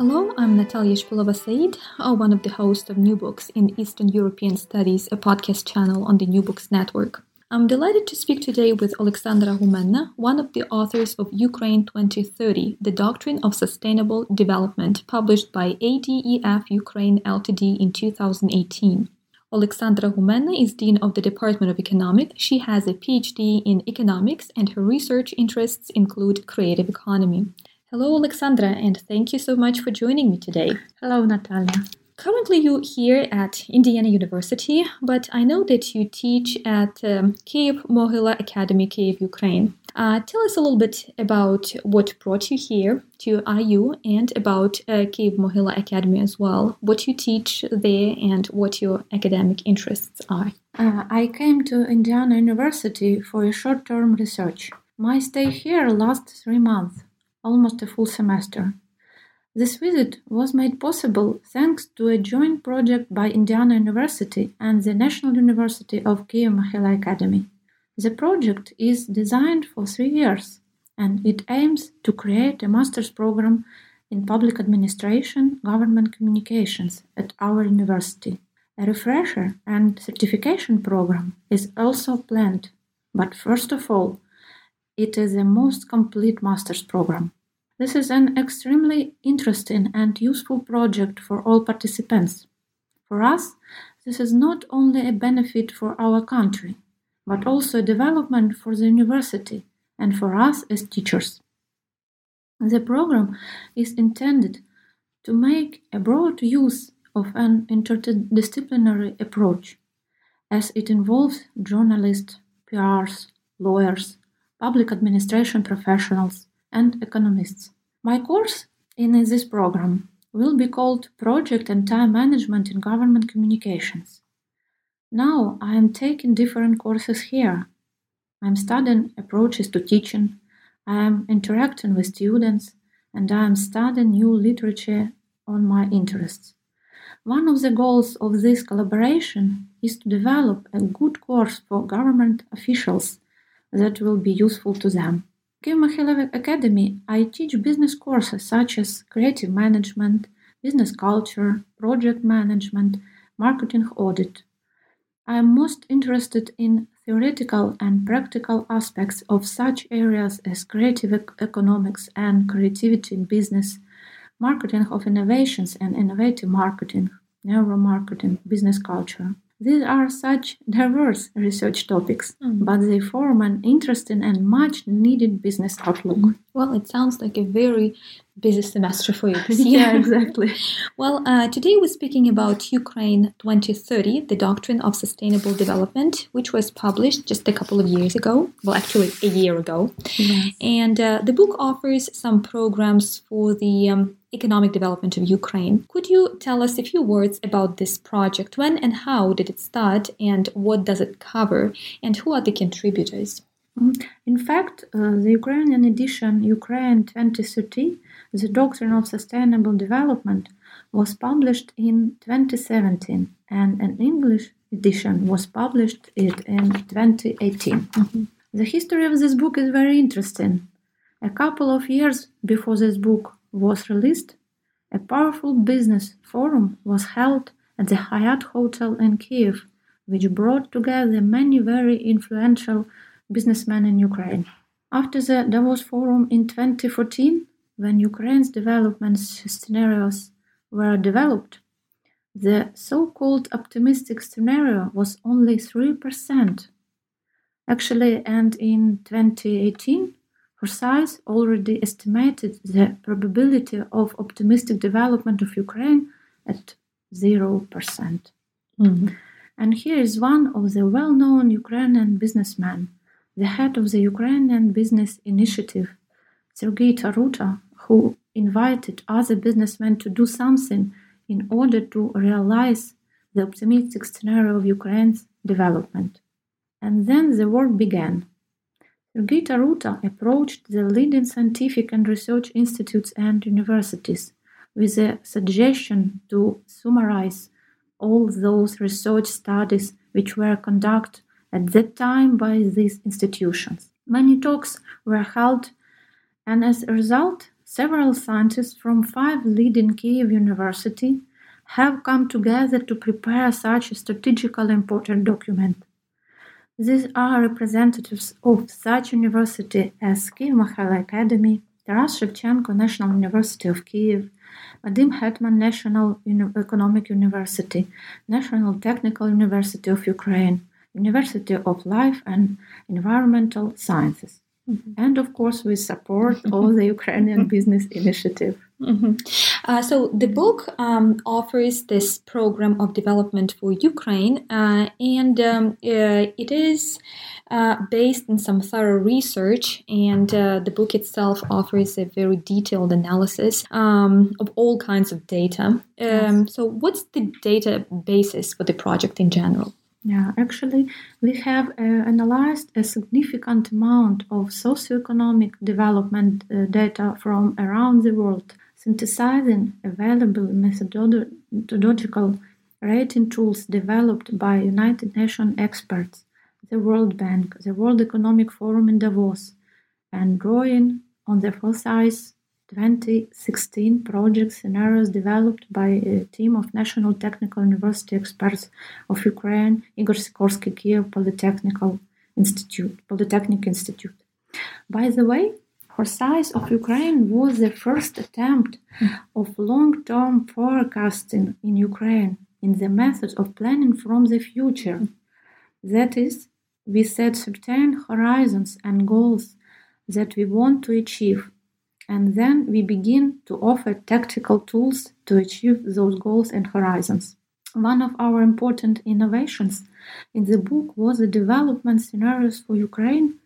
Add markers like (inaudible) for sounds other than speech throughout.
Hello, I'm Natalia Shpylova-Saeed, uh, one of the hosts of New Books in Eastern European Studies, a podcast channel on the New Books Network. I'm delighted to speak today with Alexandra Humenna, one of the authors of Ukraine 2030, The Doctrine of Sustainable Development, published by ADEF Ukraine Ltd in 2018. Alexandra Humenna is Dean of the Department of Economics. She has a PhD in economics, and her research interests include creative economy. Hello, Alexandra, and thank you so much for joining me today. Hello, Natalia. Currently, you're here at Indiana University, but I know that you teach at um, Kyiv Mohyla Academy, Kiev, Ukraine. Uh, tell us a little bit about what brought you here to IU and about uh, Kyiv Mohyla Academy as well. What you teach there and what your academic interests are. Uh, I came to Indiana University for a short term research. My stay here lasts three months almost a full semester. This visit was made possible thanks to a joint project by Indiana University and the National University of Kyiv Mohyla Academy. The project is designed for three years and it aims to create a master's program in public administration, government communications at our university. A refresher and certification program is also planned, but first of all, it is a most complete master's program. This is an extremely interesting and useful project for all participants. For us, this is not only a benefit for our country, but also a development for the university and for us as teachers. The program is intended to make a broad use of an interdisciplinary approach, as it involves journalists, PRs, lawyers, public administration professionals, and economists. My course in this program will be called Project and Time Management in Government Communications. Now I am taking different courses here. I'm studying approaches to teaching, I am interacting with students, and I am studying new literature on my interests. One of the goals of this collaboration is to develop a good course for government officials that will be useful to them. Kyiv Mohyla Academy, I teach business courses such as creative management, business culture, project management, marketing audit. I am most interested in theoretical and practical aspects of such areas as creative economics and creativity in business, marketing of innovations and innovative marketing, neuromarketing, business culture. These are such diverse research topics, mm. but they form an interesting and much needed business outlook. Mm. Well, it sounds like a very busy semester for you this (laughs) year. yeah, exactly. (laughs) well, uh, today we're speaking about Ukraine 2030, the Doctrine of Sustainable Development, which was published just a couple of years ago. Well, actually, a year ago. Yes. And uh, the book offers some programs for the um, economic development of Ukraine. Could you tell us a few words about this project? When and how did it start, and what does it cover, and who are the contributors? Mm-hmm. In fact, uh, the Ukrainian edition, Ukraine 2030, the Doctrine of Sustainable Development, was published in 2017, and an English edition was published it in 2018. Mm-hmm. The history of this book is very interesting. A couple of years before this book was released, a powerful business forum was held at the Hyatt Hotel in Kiev, which brought together many very influential businessmen in Ukraine. After the Davos Forum in 2014, when Ukraine's development scenarios were developed, the so called optimistic scenario was only 3%. Actually, and in 2018, Foresight already estimated the probability of optimistic development of Ukraine at 0%. percent mm hmm And here is one of the well known Ukrainian businessmen, the head of the Ukrainian Business Initiative, Sergei Taruta, who invited other businessmen to do something in order to realize the optimistic scenario of Ukraine's development. And then the work began. Sergei Taruta approached the leading scientific and research institutes and universities with a suggestion to summarize all those research studies which were conducted at that time by these institutions. Many talks were held, and as a result, several scientists from five leading Kiev university have come together to prepare such a strategically important document. These are representatives of such universities as Kiev Mohyla Academy, Taras Shevchenko National University of Kiev, Vadim Hetman National Economic University, National Technical University of Ukraine, University of Life and Environmental Sciences. Mm-hmm. And of course, we support all the Ukrainian Business Initiative. Mm-hmm. Uh, so the book um, offers this program of development for Ukraine, uh, and um, uh, it is uh, based on some thorough research. And uh, the book itself offers a very detailed analysis um, of all kinds of data. Yes. Um, so, what's the data basis for the project in general? Yeah, actually, we have uh, analyzed a significant amount of socioeconomic development uh, data from around the world synthesizing available methodological rating tools developed by United Nations experts, the World Bank, the World Economic Forum in Davos, and drawing on the Foresight's 2016 project scenarios developed by a team of National Technical University experts of Ukraine, Igor Sikorsky Kiev Polytechnical Institute, Polytechnic Institute. By the way, Foresight of Ukraine was the first attempt of long-term forecasting in Ukraine in the method of planning from the future. That is, we set certain horizons and goals that we want to achieve, and then we begin to offer tactical tools to achieve those goals and horizons. One of our important innovations in the book was the development scenarios for Ukraine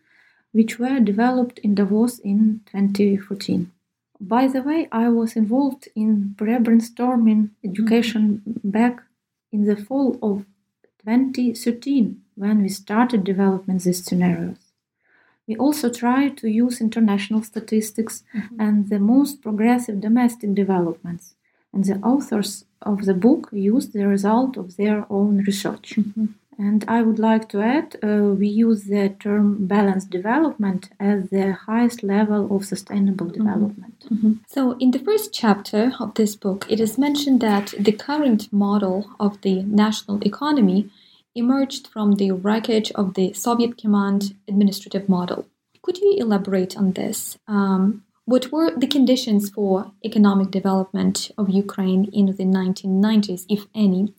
which were developed in Davos in 2014. By the way, I was involved in pre-brainstorming education back in the fall of 2013 when we started developing these scenarios. We also try to use international statistics mm-hmm. and the most progressive domestic developments, and the authors of the book used the result of their own research. Mm-hmm. And I would like to add, uh, we use the term balanced development as the highest level of sustainable mm-hmm. development. Mm-hmm. So, in the first chapter of this book, it is mentioned that the current model of the national economy emerged from the wreckage of the Soviet command administrative model. Could you elaborate on this? Um, what were the conditions for economic development of Ukraine in the 1990s, if any?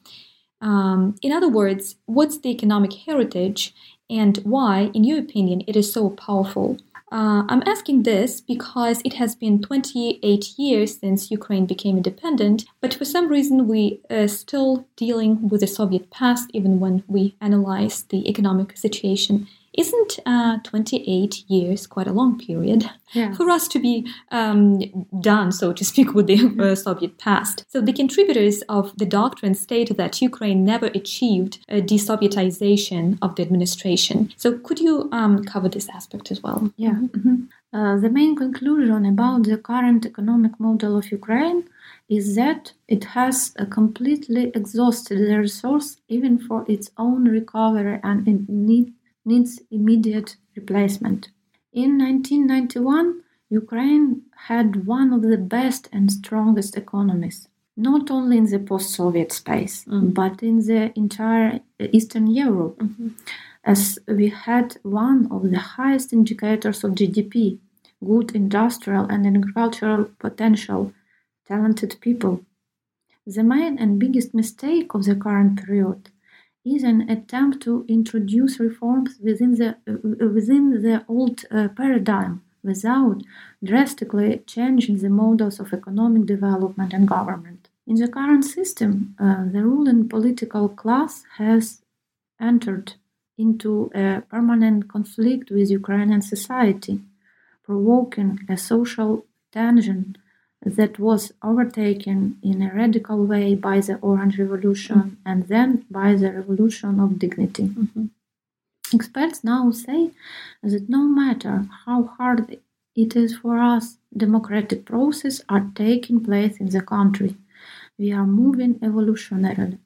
Um, in other words, what's the economic heritage and why, in your opinion, it is so powerful? Uh, I'm asking this because it has been 28 years since Ukraine became independent, but for some reason we are still dealing with the Soviet past even when we analyze the economic situation isn't uh, 28 years quite a long period yeah. for us to be um, done, so to speak, with the uh, Soviet past? So the contributors of the doctrine state that Ukraine never achieved a desovietization of the administration. So could you um, cover this aspect as well? Yeah. Mm-hmm. Uh, the main conclusion about the current economic model of Ukraine is that it has completely exhausted the resource even for its own recovery and it need, needs immediate replacement. In 1991, Ukraine had one of the best and strongest economies, not only in the post Soviet space, mm-hmm. but in the entire Eastern Europe, mm-hmm. as we had one of the highest indicators of GDP, good industrial and agricultural potential, talented people. The main and biggest mistake of the current period is an attempt to introduce reforms within the, uh, within the old uh, paradigm without drastically changing the models of economic development and government. In the current system, uh, the ruling political class has entered into a permanent conflict with Ukrainian society, provoking a social tension that was overtaken in a radical way by the Orange Revolution mm-hmm. and then by the Revolution of Dignity. Mm-hmm. Experts now say that no matter how hard it is for us, democratic processes are taking place in the country. We are moving evolutionarily.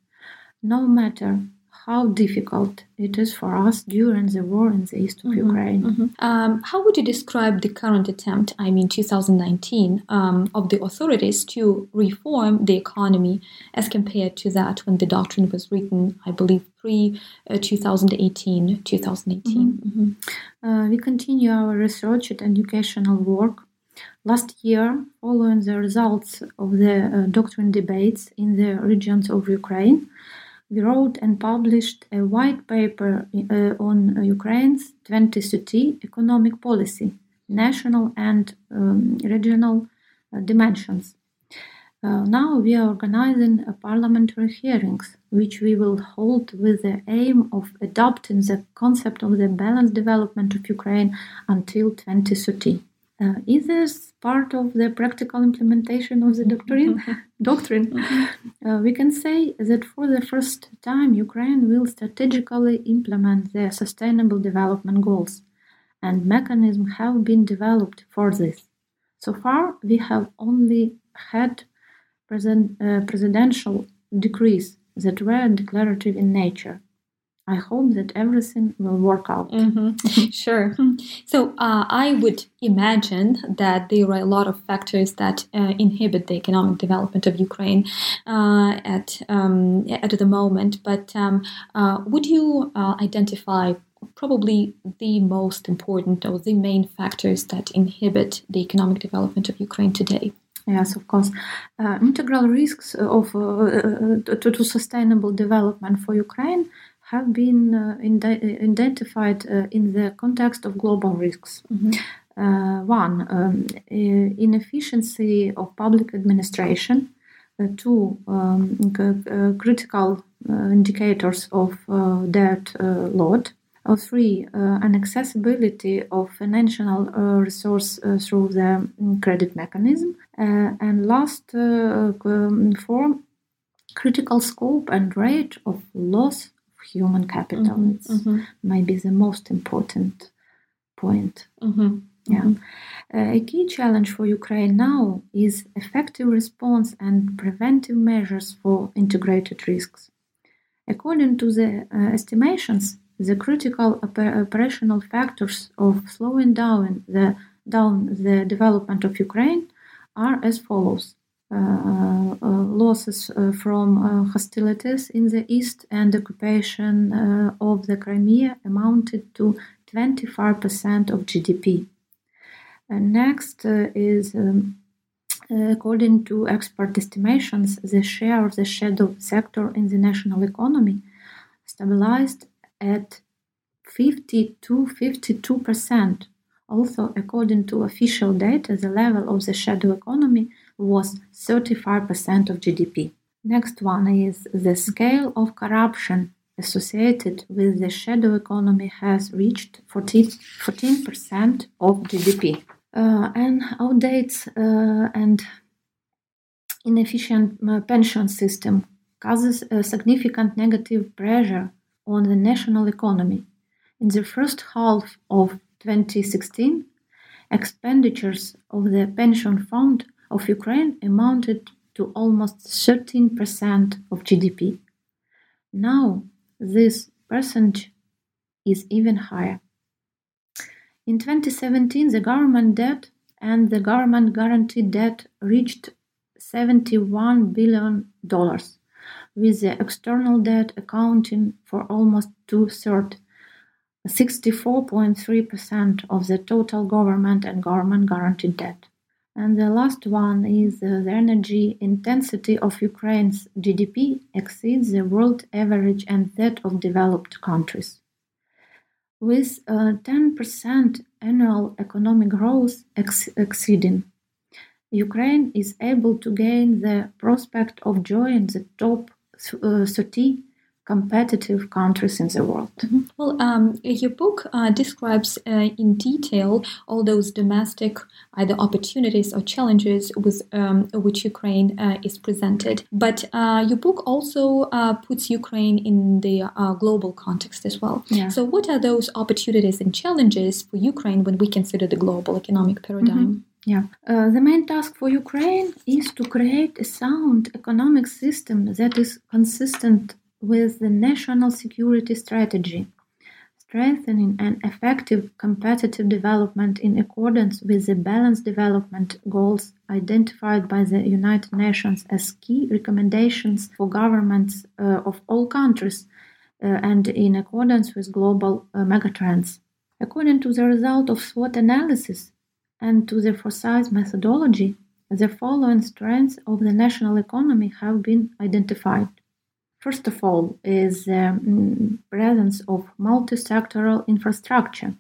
No matter how difficult it is for us during the war in the east of mm-hmm, Ukraine. Mm-hmm. Um, how would you describe the current attempt, I mean 2019, um, of the authorities to reform the economy as compared to that when the doctrine was written, I believe, pre uh, 2018, 2018? Mm-hmm. mm-hmm. Uh, we continue our research and educational work Last year, following the results of the uh, doctrine debates in the regions of Ukraine, we wrote and published a white paper uh, on Ukraine's 2030 economic policy, national and um, regional uh, dimensions. Uh, now we are organizing parliamentary hearings, which we will hold with the aim of adopting the concept of the balanced development of Ukraine until 2030. Uh, is this part of the practical implementation of the doctrine? (laughs) (laughs) doctrine. Mm-hmm. Uh, we can say that for the first time, Ukraine will strategically implement the Sustainable Development Goals, and mechanisms have been developed for this. So far, we have only had present, uh, presidential decrees that were declarative in nature. I hope that everything will work out. Mm-hmm. (laughs) sure. So uh, I would imagine that there are a lot of factors that uh, inhibit the economic development of Ukraine uh, at um, at the moment. But um, uh, would you uh, identify probably the most important or the main factors that inhibit the economic development of Ukraine today? Yes, of course. Uh, integral risks of to, to sustainable development for Ukraine have been uh, identified uh, in the context of global risks. Mm-hmm. Uh, one, um, inefficiency of public administration. two, um, c- critical indicators of debt load. Or three, uh, inaccessibility of financial uh, resource uh, through the mm, credit mechanism. and last, um, four, critical scope and rate of loss human capital. Mm-hmm, it's mm-hmm. maybe the most important point. Mm-hmm, yeah. Mm-hmm. Uh, a key challenge for Ukraine now is effective response and preventive measures for integrated risks. According to the uh, estimations, the critical oper- operational factors of slowing down the, down the development of Ukraine are as follows. Uh, uh, losses uh, from hostilities in the east and occupation of the Crimea amounted to 25% of GDP. And next is um, according to expert estimations, the share of the shadow sector in the national economy stabilized at 50 to 52 percent. Also, according to official data, the level of the shadow economy was 35% of GDP. Next one is the scale of corruption associated with the shadow economy has reached 14, 14% of GDP. Uh, and outdates uh, and inefficient uh, pension system causes a significant negative pressure on the national economy. In the first half of 2016, expenditures of the pension fund of Ukraine amounted to almost 13% of GDP. Now, this percentage is even higher. In 2017, the government debt and the government guaranteed debt reached $71 billion, with the external debt accounting for almost two thirds, 64.3% of the total government and government guaranteed debt. And the last one is uh, the energy intensity of Ukraine's GDP exceeds the world average and that of developed countries. With uh, 10% annual economic growth ex- exceeding, Ukraine is able to gain the prospect of joining the top uh, 30 competitive countries in the world. Mm-hmm. Well, um, your book uh, describes uh, in detail all those domestic either opportunities or challenges with um, which Ukraine uh, is presented. But uh, your book also uh, puts Ukraine in the uh, global context as well. Yeah. So, what are those opportunities and challenges for Ukraine when we consider the global economic paradigm? Mm-hmm. Yeah. Uh, the main task for Ukraine is to create a sound economic system that is consistent with the national security strategy, strengthening an effective competitive development in accordance with the balanced development goals identified by the United Nations as key recommendations for governments uh, of all countries uh, and in accordance with global uh, megatrends. According to the result of SWOT analysis, and to the precise methodology, the following strengths of the national economy have been identified. First of all, is the um, presence of multi-sectoral infrastructure,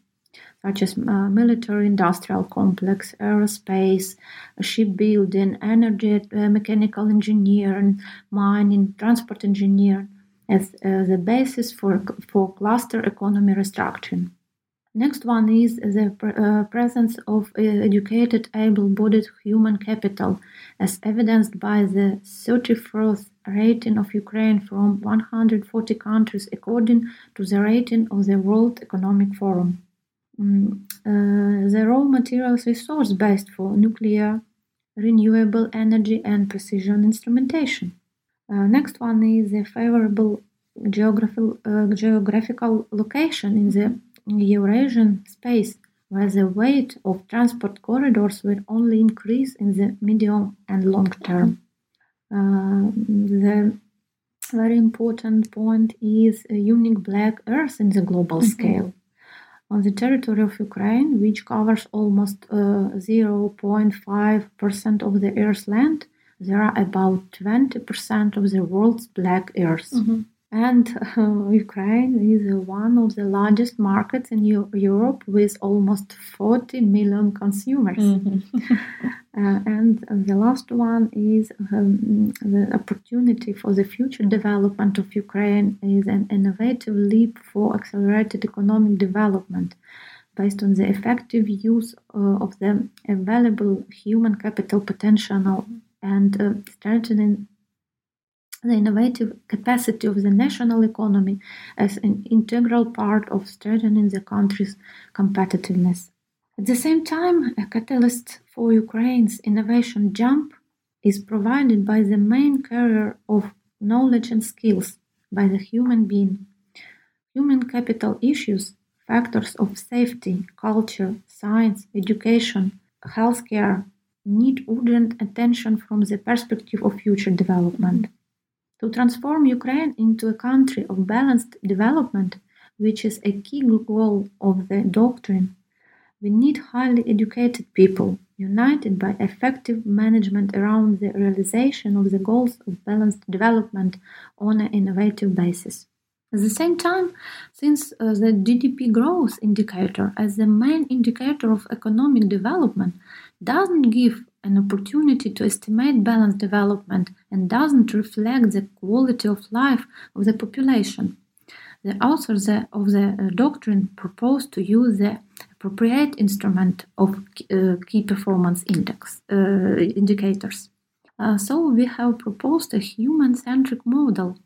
such as uh, military-industrial complex, aerospace, shipbuilding, energy, uh, mechanical engineering, mining, transport engineering, as uh, the basis for, for cluster economy restructuring. Next one is the uh, presence of uh, educated, able-bodied human capital, as evidenced by the 34th rating of Ukraine from 140 countries according to the rating of the World Economic Forum. Mm, uh, the raw materials resource based for nuclear, renewable energy and precision instrumentation. Uh, next one is the favorable geographical, uh, geographical location in the Eurasian space, where the weight of transport corridors will only increase in the medium and long term. Uh, the very important point is a unique black earth in the global mm-hmm. scale. On the territory of Ukraine, which covers almost uh, 0.5% of the Earth's land, there are about 20% of the world's black earth. Mm-hmm. And uh, (laughs) Ukraine is one of the largest markets in U- Europe with almost 40 million consumers. Mm-hmm. (laughs) uh, and the last one is um, the opportunity for the future development of Ukraine is an innovative leap for accelerated economic development based on the effective use uh, of the available human capital potential and uh, strengthening the innovative capacity of the national economy as an integral part of strengthening the country's competitiveness. At the same time, a catalyst for Ukraine's innovation jump is provided by the main carrier of knowledge and skills, by the human being. Human capital issues, factors of safety, culture, science, education, healthcare need urgent attention from the perspective of future development. To transform Ukraine into a country of balanced development, which is a key goal of the doctrine, we need highly educated people, united by effective management around the realization of the goals of balanced development on an innovative basis. At the same time, since uh, the GDP growth indicator as the main indicator of economic development doesn't give an opportunity to estimate balanced development and doesn't reflect the quality of life of the population. The authors of the uh, doctrine propose to use the appropriate instrument of uh, key performance index uh, indicators. Uh, so we have proposed a human-centric model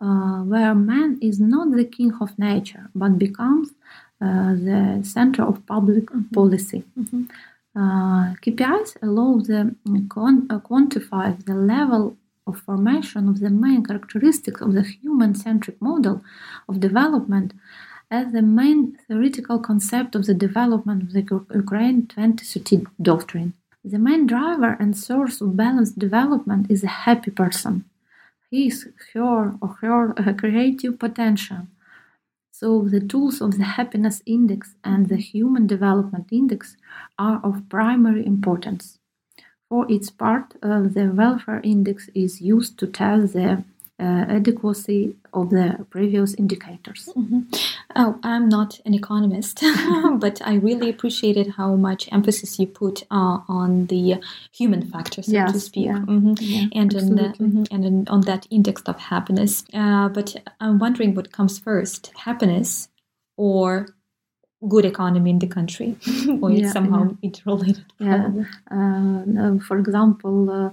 uh, where man is not the king of nature but becomes uh, the center of public mm-hmm. policy. Mm-hmm. Uh, KPIs allow the con- uh, quantify the level of formation of the main characteristics of the human-centric model of development as the main theoretical concept of the development of the Ukraine 2030 doctrine. The main driver and source of balanced development is a happy person, his, her, or her creative potential, so the tools of the happiness index and the human development index are of primary importance. For its part, uh, the welfare index is used to test the uh, adequacy of the previous indicators. Mm-hmm. Oh, I'm not an economist, (laughs) but I really appreciated how much emphasis you put uh, on the human factor, so yes, to speak, yeah. mm-hmm. Yeah, and on the, absolutely. mhm, and on, on that index of happiness. Uh, but I'm wondering what comes first: happiness or good economy in the country, (laughs) or it's Yeah, somehow interrelated. Yeah. (laughs) Uh, uh, for example, uh,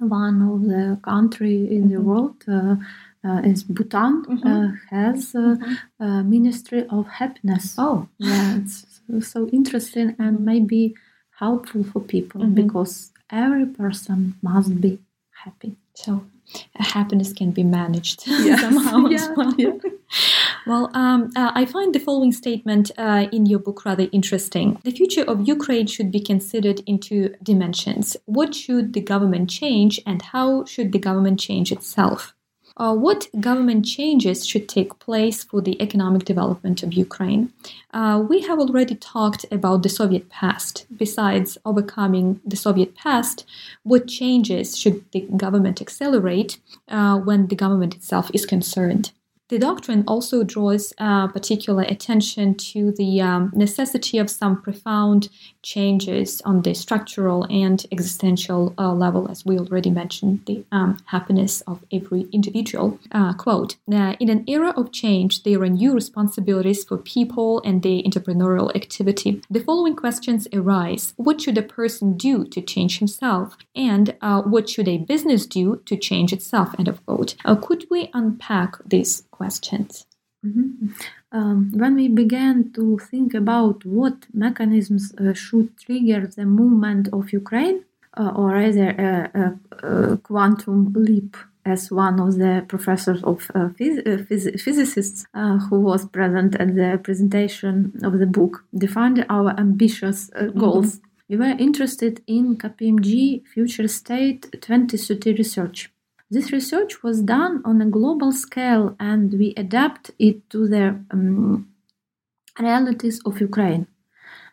one of the country in the Mhm. world uh, uh, is Bhutan uh, has uh, a Ministry of Happiness. Oh, Yeah, it's so- so interesting and maybe helpful for people Mhm. because every person must be happy. So uh, happiness can be managed Yes. (laughs) somehow as well. yeah. Well, um, uh, I find the following statement uh, in your book rather interesting. The future of Ukraine should be considered in two dimensions. What should the government change, and how should the government change itself? Uh, what government changes should take place for the economic development of Ukraine? Uh, we have already talked about the Soviet past. Besides overcoming the Soviet past, what changes should the government accelerate uh, when the government itself is concerned? The doctrine also draws uh, particular attention to the um, necessity of some profound changes on the structural and existential uh, level, as we already mentioned, the um, happiness of every individual. Uh, quote "Uh, In an era of change, there are new responsibilities for people and their entrepreneurial activity. The following questions arise What should a person do to change himself? And uh, what should a business do to change itself? End of quote. Uh, could we unpack these questions? Mhm. Um, when we began to think about what mechanisms uh, should trigger the movement of Ukraine, uh, or rather a, a, a quantum leap, as one of the professors of uh, phys- uh, phys- physicists uh, who was present at the presentation of the book defined our ambitious uh, goals. We were interested in KPMG Future State 2030 research. This research was done on a global scale and we adapt it to the um, realities of Ukraine.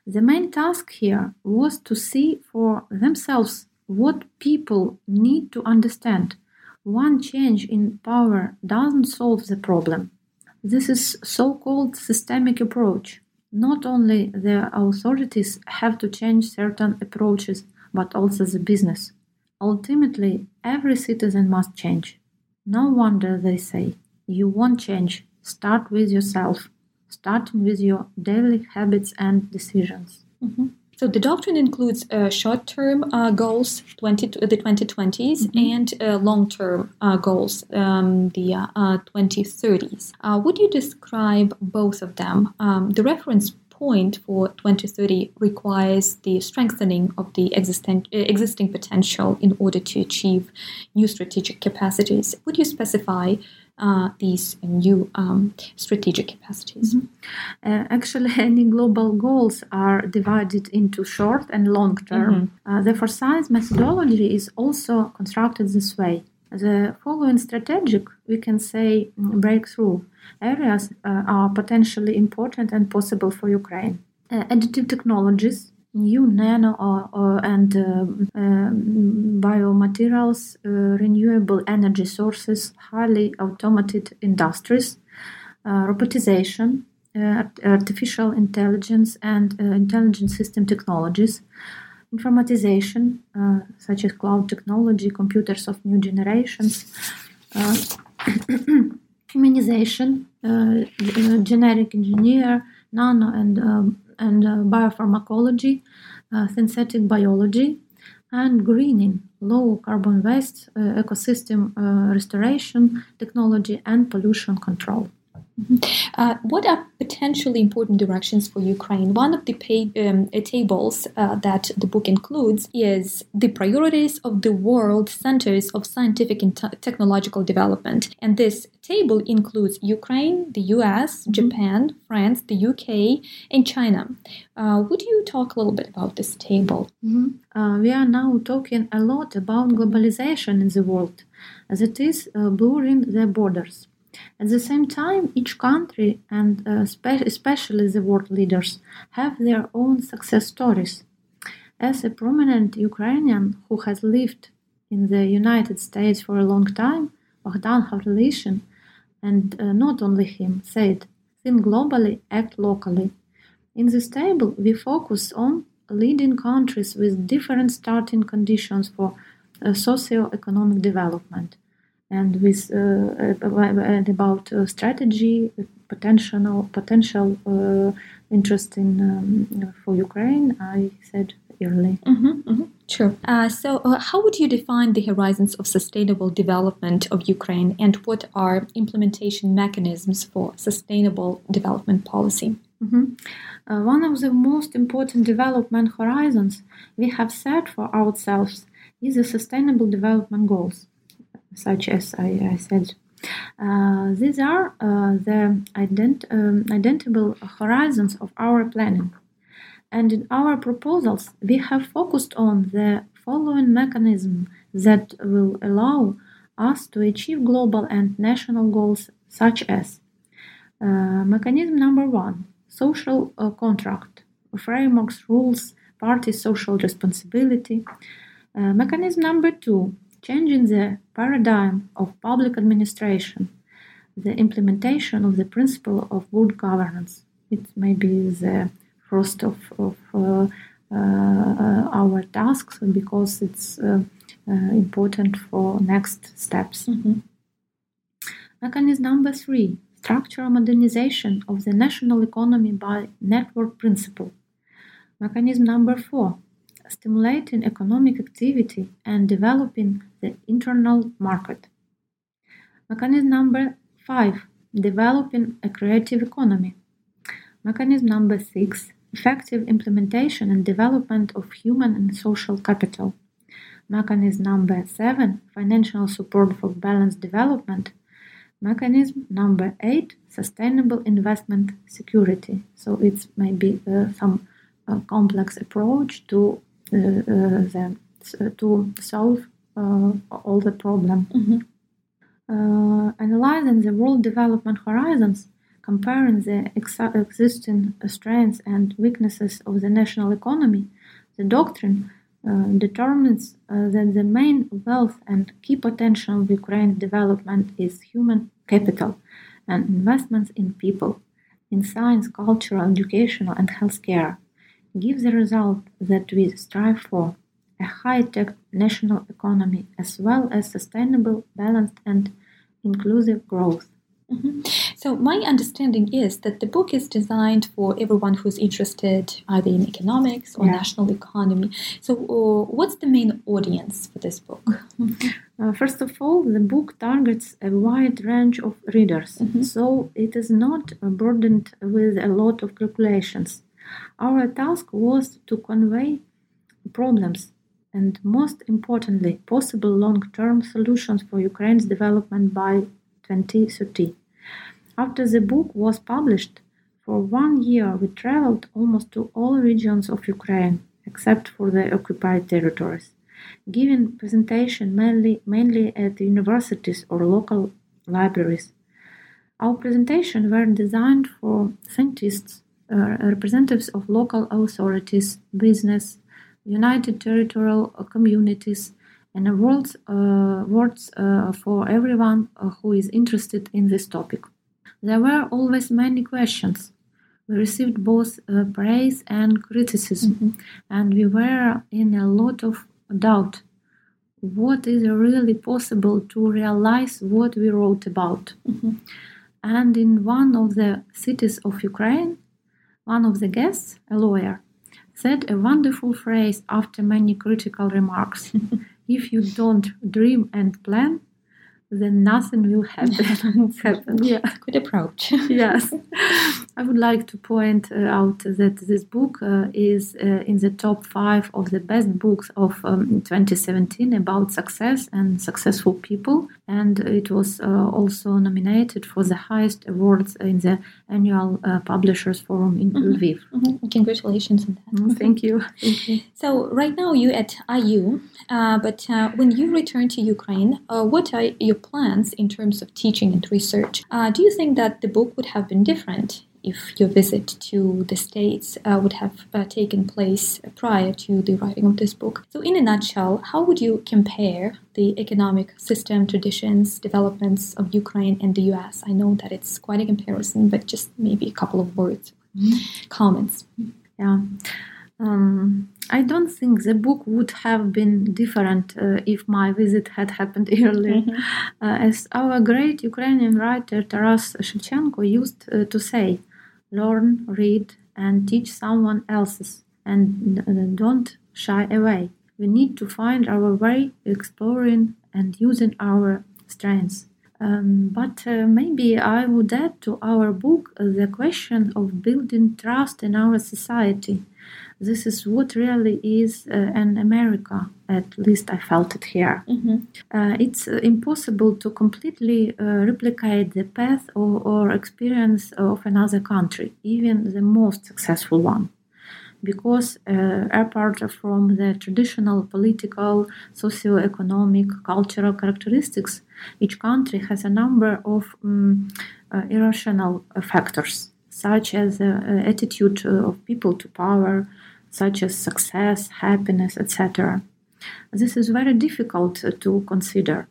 The main task here was to see for themselves what people need to understand. One change in power doesn't solve the problem. This is so-called systemic approach. Not only the authorities have to change certain approaches, but also the business. Ultimately, every citizen must change. No wonder they say, you won't change. Start with yourself, starting with your daily habits and decisions. Mm-hmm. So the doctrine includes uh, short-term uh, goals, 20 the 2020s, Mhm. and uh, long-term uh, goals, um, the uh, uh, 2030s. Uh, would you describe both of them? Um, the reference point for 2030 requires the strengthening of the existen- uh, existing potential in order to achieve new strategic capacities. Would you specify uh, these new um, strategic capacities? Uh, actually, (laughs) any global goals are divided into short and long term. Uh, the foresight methodology is also constructed this way. The following strategic, we can say, mm, breakthrough areas uh, are potentially important and possible for Ukraine. Uh, additive technologies, new nano or, or, and um, um, biomaterials, uh, renewable energy sources, highly automated industries, uh, robotization, uh, artificial intelligence, and intelligent system technologies, informatization, uh, such as cloud technology, computers of new generations, uh, (clears throat) humanization, uh, uh, genetic engineer, nano and um, and uh, biopharmacology, uh, synthetic biology, and greening, low carbon waste, uh, ecosystem uh, restoration technology, and pollution control. Uh, what are potentially important directions for Ukraine? One of the um, uh, tables uh, that the book includes is the priorities of the world centers of scientific and te- technological development. And this table includes Ukraine, the US, Japan, France, the UK, and China. Uh, would you talk a little bit about this table? Uh, we are now talking a lot about globalization in the world, as it is uh, blurring the borders. At the same time, each country, and uh, spe- especially the world leaders, have their own success stories. As a prominent Ukrainian who has lived in the United States for a long time, Bogdan Khmelnytsyn, and uh, not only him, said, think globally, act locally. In this table, we focus on leading countries with different starting conditions for uh, socio-economic development and with uh, about uh, strategy, potential potential uh, interest in um, for Ukraine. I said early. Mm-hmm, mm-hmm. Sure. Uh, so, uh, how would you define the horizons of sustainable development of Ukraine, and what are implementation mechanisms for sustainable development policy? Mm-hmm. Uh, one of the most important development horizons we have set for ourselves is the Sustainable Development Goals, such as I, I said. Uh, these are uh, the ident- um, identifiable horizons of our planning. And in our proposals, we have focused on the following mechanism that will allow us to achieve global and national goals, such as uh, mechanism number one social uh, contract, frameworks, rules, party social responsibility. Uh, mechanism number two changing the paradigm of public administration, the implementation of the principle of good governance. It may be the first of, of uh, uh, our tasks because it's uh, important for next steps. Mm-hmm. Mechanism number three structural modernization of the national economy by network principle. Mechanism number four stimulating economic activity and developing the internal market. Mechanism number five developing a creative economy. Mechanism number six effective implementation and development of human and social capital. Mechanism number seven financial support for balanced development. Mechanism number eight sustainable investment security. So it's maybe uh, some uh, complex approach to the, uh, to solve uh, all the problem. Mm-hmm. analyzing the world development horizons comparing the ex- existing strengths and weaknesses of the national economy, the doctrine uh, determines uh, that the main wealth and key potential of Ukraine's development is human capital and investments in people, in science, cultural, educational, and healthcare, give the result that we strive for a high tech national economy as well as sustainable, balanced, and inclusive growth. Mm-hmm. So, my understanding is that the book is designed for everyone who's interested either in economics or yeah. national economy. So, uh, what's the main audience for this book? Mm-hmm. Uh, first of all, the book targets a wide range of readers, mm-hmm. so it is not burdened with a lot of calculations. Our task was to convey problems and, most importantly, possible long term solutions for Ukraine's development by 2030. After the book was published, for one year we traveled almost to all regions of Ukraine, except for the occupied territories, giving presentation mainly, mainly at universities or local libraries. Our presentations were designed for scientists, uh, representatives of local authorities, business, united territorial communities, and awards, uh, awards uh, for everyone uh, who is interested in this topic. There were always many questions. We received both uh, praise and criticism, mm-hmm. and we were in a lot of doubt. What is really possible to realize what we wrote about? Mm-hmm. And in one of the cities of Ukraine, one of the guests, a lawyer, said a wonderful phrase after many critical remarks. (laughs) if you don't dream and plan, then nothing will happen. (laughs) (laughs) happen. Yeah, good approach. yes, I would like to point uh, out that this book uh, is uh, in the top five of the best books of um, 2017 about success and successful people, and it was uh, also nominated for the highest awards in the annual uh, Publishers Forum in mm-hmm. Lviv. Mm-hmm. Congratulations on that. Mm, thank, you. thank you. So right now you at IU, uh, but when you return to Ukraine, what are your plans in terms of teaching and research? do you think that the book would have been different if your visit to the States uh, would have uh, taken place prior to the writing of this book. So, in a nutshell, how would you compare the economic system, traditions, developments of Ukraine and the US? I know that it's quite a comparison, but just maybe a couple of words, mm-hmm. comments. Yeah. Um, I don't think the book would have been different uh, if my visit had happened (laughs) earlier. Mm-hmm. Uh, as our great Ukrainian writer Taras Shevchenko used uh, to say, learn, read, and teach someone else's, and uh, don't shy away. We need to find our way, exploring and using our strengths. Um, but uh, maybe I would add to our book uh, the question of building trust in our society this is what really is uh, an America. At least I felt it here. Mm-hmm. Uh, it's uh, impossible to completely replicate the path or, or experience of another country, even the most successful one because uh, apart from the traditional political, socio-economic, cultural characteristics, each country has a number of um, uh, irrational factors, such as the uh, attitude of people to power, such as success, happiness, etc. This is very difficult to consider,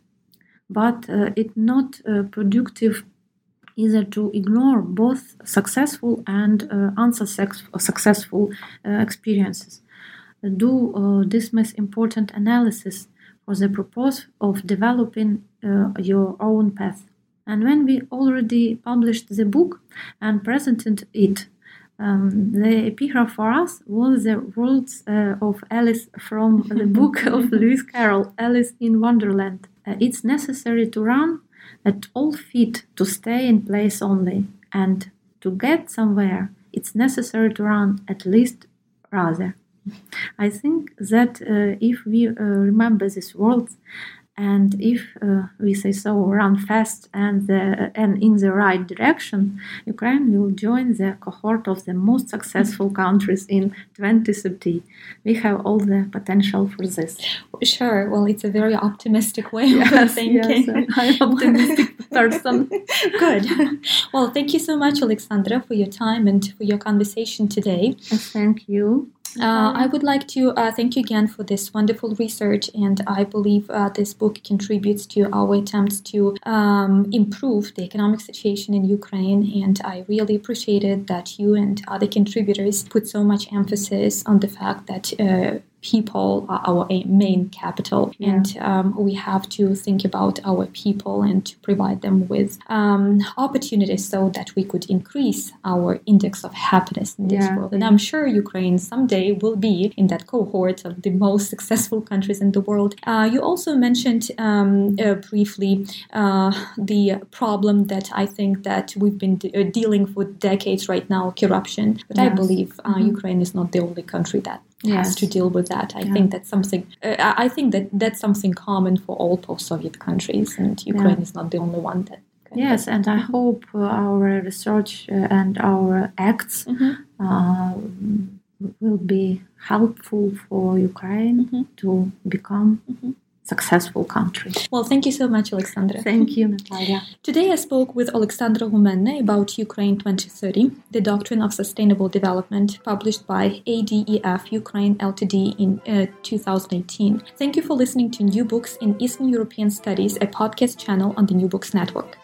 but uh, it's not uh, productive either to ignore both successful and uh, unsuccessful uh, experiences. Do uh, dismiss important analysis for the purpose of developing uh, your own path. And when we already published the book and presented it um, the epigraph for us was the words uh, of Alice from the (laughs) book of Lewis Carroll, Alice in Wonderland. Uh, it's necessary to run at all feet to stay in place only, and to get somewhere, it's necessary to run at least rather. I think that uh, if we uh, remember these words, and if uh, we say so run fast and the, and in the right direction ukraine will join the cohort of the most successful countries in 2030 we have all the potential for this. Sure. Well it's a very optimistic way (laughs) yes, of thinking. yes, i'm optimistic person. (laughs) Good. Well thank you so much alexandra for your time and for your conversation today. Thank you uh, I would like to uh, thank you again for this wonderful research, and I believe uh, this book contributes to our attempts to um, improve the economic situation in Ukraine. And I really appreciated that you and other contributors put so much emphasis on the fact that uh, people are our main capital, yeah. and um, we have to think about our people and to provide them with um, opportunities so that we could increase our index of happiness in this yeah. world. And I'm sure Ukraine someday will be in that cohort of the most successful countries in the world. Uh, you also mentioned um, uh, briefly uh, the problem that I think that we've been de- uh, dealing with decades right now, corruption. But yes. I believe uh, mm-hmm. Ukraine is not the only country that yes. has to deal with that. I yeah. think that's something. Uh, I think that that's something common for all post-Soviet countries, and Ukraine yeah. is not the only one that. Yes, and I hope uh, our research uh, and our acts mm-hmm. uh, will be helpful for Ukraine mm-hmm. to become mm-hmm successful country. Well, thank you so much, Alexandra. Thank you, Natalia. Today I spoke with Alexandra Humenna about Ukraine 2030, the Doctrine of Sustainable Development, published by ADEF Ukraine Ltd in uh, 2018. Thank you for listening to New Books in Eastern European Studies, a podcast channel on the New Books Network.